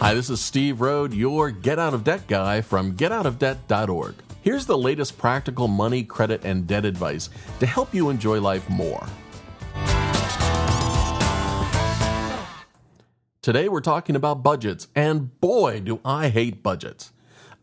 Hi, this is Steve Rhode, your Get Out of Debt guy from getoutofdebt.org. Here's the latest practical money, credit, and debt advice to help you enjoy life more. Today we're talking about budgets, and boy, do I hate budgets.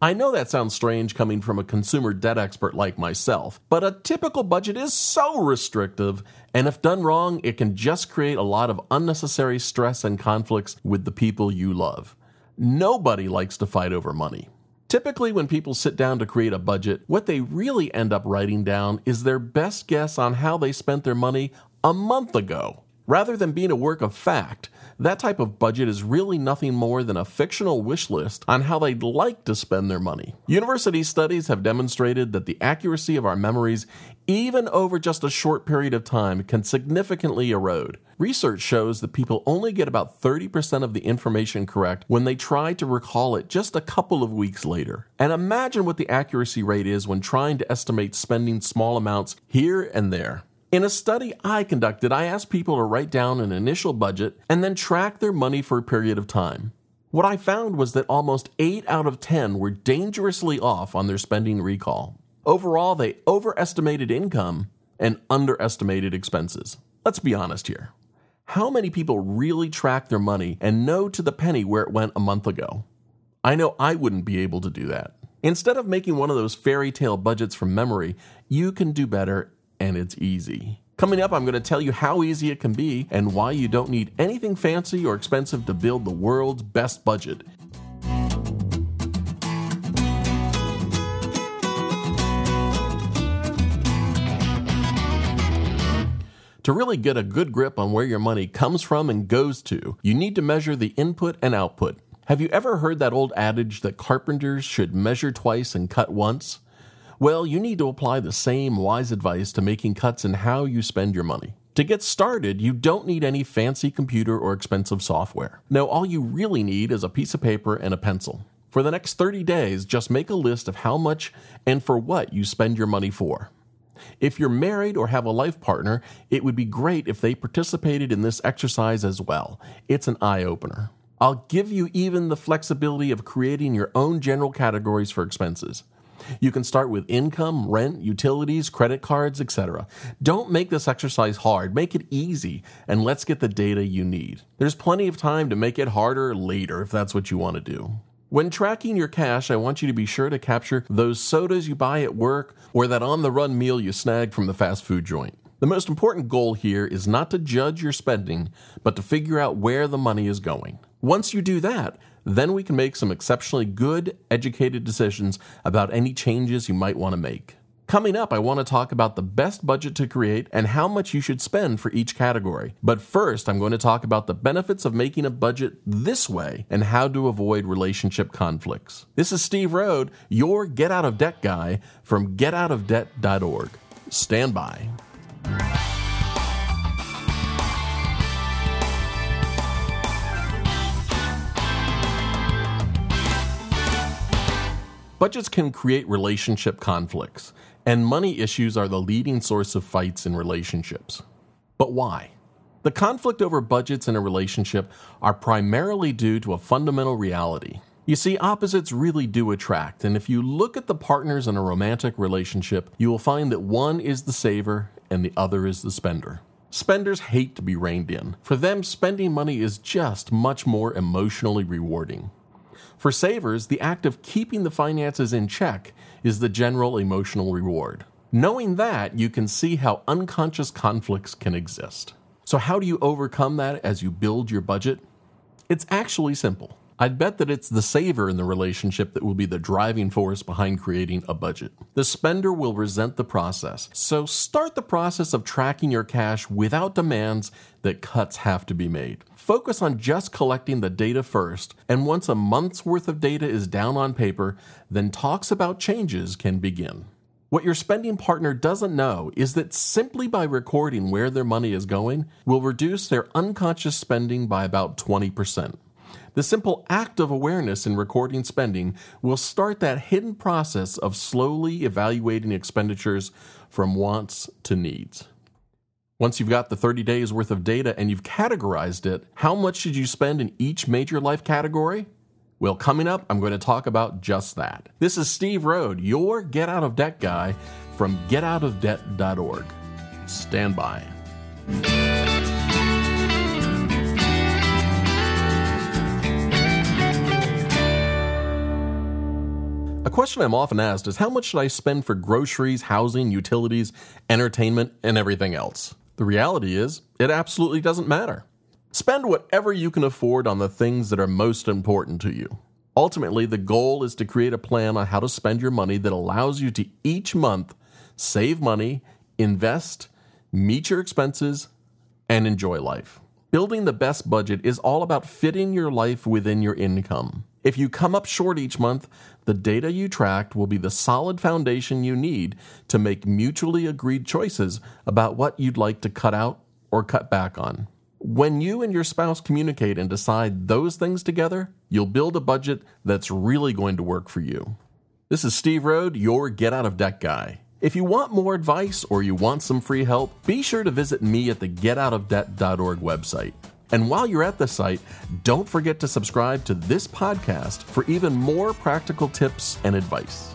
I know that sounds strange coming from a consumer debt expert like myself, but a typical budget is so restrictive, and if done wrong, it can just create a lot of unnecessary stress and conflicts with the people you love. Nobody likes to fight over money. Typically, when people sit down to create a budget, what they really end up writing down is their best guess on how they spent their money a month ago. Rather than being a work of fact, that type of budget is really nothing more than a fictional wish list on how they'd like to spend their money. University studies have demonstrated that the accuracy of our memories, even over just a short period of time, can significantly erode. Research shows that people only get about 30% of the information correct when they try to recall it just a couple of weeks later. And imagine what the accuracy rate is when trying to estimate spending small amounts here and there. In a study I conducted, I asked people to write down an initial budget and then track their money for a period of time. What I found was that almost 8 out of 10 were dangerously off on their spending recall. Overall, they overestimated income and underestimated expenses. Let's be honest here. How many people really track their money and know to the penny where it went a month ago? I know I wouldn't be able to do that. Instead of making one of those fairy tale budgets from memory, you can do better and it's easy. Coming up, I'm going to tell you how easy it can be and why you don't need anything fancy or expensive to build the world's best budget. To really get a good grip on where your money comes from and goes to, you need to measure the input and output. Have you ever heard that old adage that carpenters should measure twice and cut once? Well, you need to apply the same wise advice to making cuts in how you spend your money. To get started, you don't need any fancy computer or expensive software. No, all you really need is a piece of paper and a pencil. For the next 30 days, just make a list of how much and for what you spend your money for. If you're married or have a life partner, it would be great if they participated in this exercise as well. It's an eye opener. I'll give you even the flexibility of creating your own general categories for expenses. You can start with income, rent, utilities, credit cards, etc. Don't make this exercise hard, make it easy, and let's get the data you need. There's plenty of time to make it harder later if that's what you want to do. When tracking your cash, I want you to be sure to capture those sodas you buy at work or that on the run meal you snag from the fast food joint. The most important goal here is not to judge your spending, but to figure out where the money is going. Once you do that, then we can make some exceptionally good, educated decisions about any changes you might want to make. Coming up, I want to talk about the best budget to create and how much you should spend for each category. But first, I'm going to talk about the benefits of making a budget this way and how to avoid relationship conflicts. This is Steve Rhode, your Get Out of Debt guy from getoutofdebt.org. Stand by. Budgets can create relationship conflicts, and money issues are the leading source of fights in relationships. But why? The conflict over budgets in a relationship are primarily due to a fundamental reality. You see, opposites really do attract, and if you look at the partners in a romantic relationship, you will find that one is the saver and the other is the spender. Spenders hate to be reined in. For them, spending money is just much more emotionally rewarding. For savers, the act of keeping the finances in check is the general emotional reward. Knowing that, you can see how unconscious conflicts can exist. So, how do you overcome that as you build your budget? It's actually simple. I'd bet that it's the saver in the relationship that will be the driving force behind creating a budget. The spender will resent the process. So start the process of tracking your cash without demands that cuts have to be made. Focus on just collecting the data first, and once a month's worth of data is down on paper, then talks about changes can begin. What your spending partner doesn't know is that simply by recording where their money is going will reduce their unconscious spending by about 20%. The simple act of awareness in recording spending will start that hidden process of slowly evaluating expenditures from wants to needs. Once you've got the 30 days worth of data and you've categorized it, how much should you spend in each major life category? Well, coming up, I'm going to talk about just that. This is Steve Rhode, your Get Out of Debt guy from getoutofdebt.org. Stand by. Question I'm often asked is how much should I spend for groceries, housing, utilities, entertainment, and everything else? The reality is, it absolutely doesn't matter. Spend whatever you can afford on the things that are most important to you. Ultimately, the goal is to create a plan on how to spend your money that allows you to each month save money, invest, meet your expenses, and enjoy life. Building the best budget is all about fitting your life within your income. If you come up short each month, the data you tracked will be the solid foundation you need to make mutually agreed choices about what you'd like to cut out or cut back on. When you and your spouse communicate and decide those things together, you'll build a budget that's really going to work for you. This is Steve Rhode, your Get Out of Debt guy. If you want more advice or you want some free help, be sure to visit me at the getoutofdebt.org website. And while you're at the site, don't forget to subscribe to this podcast for even more practical tips and advice.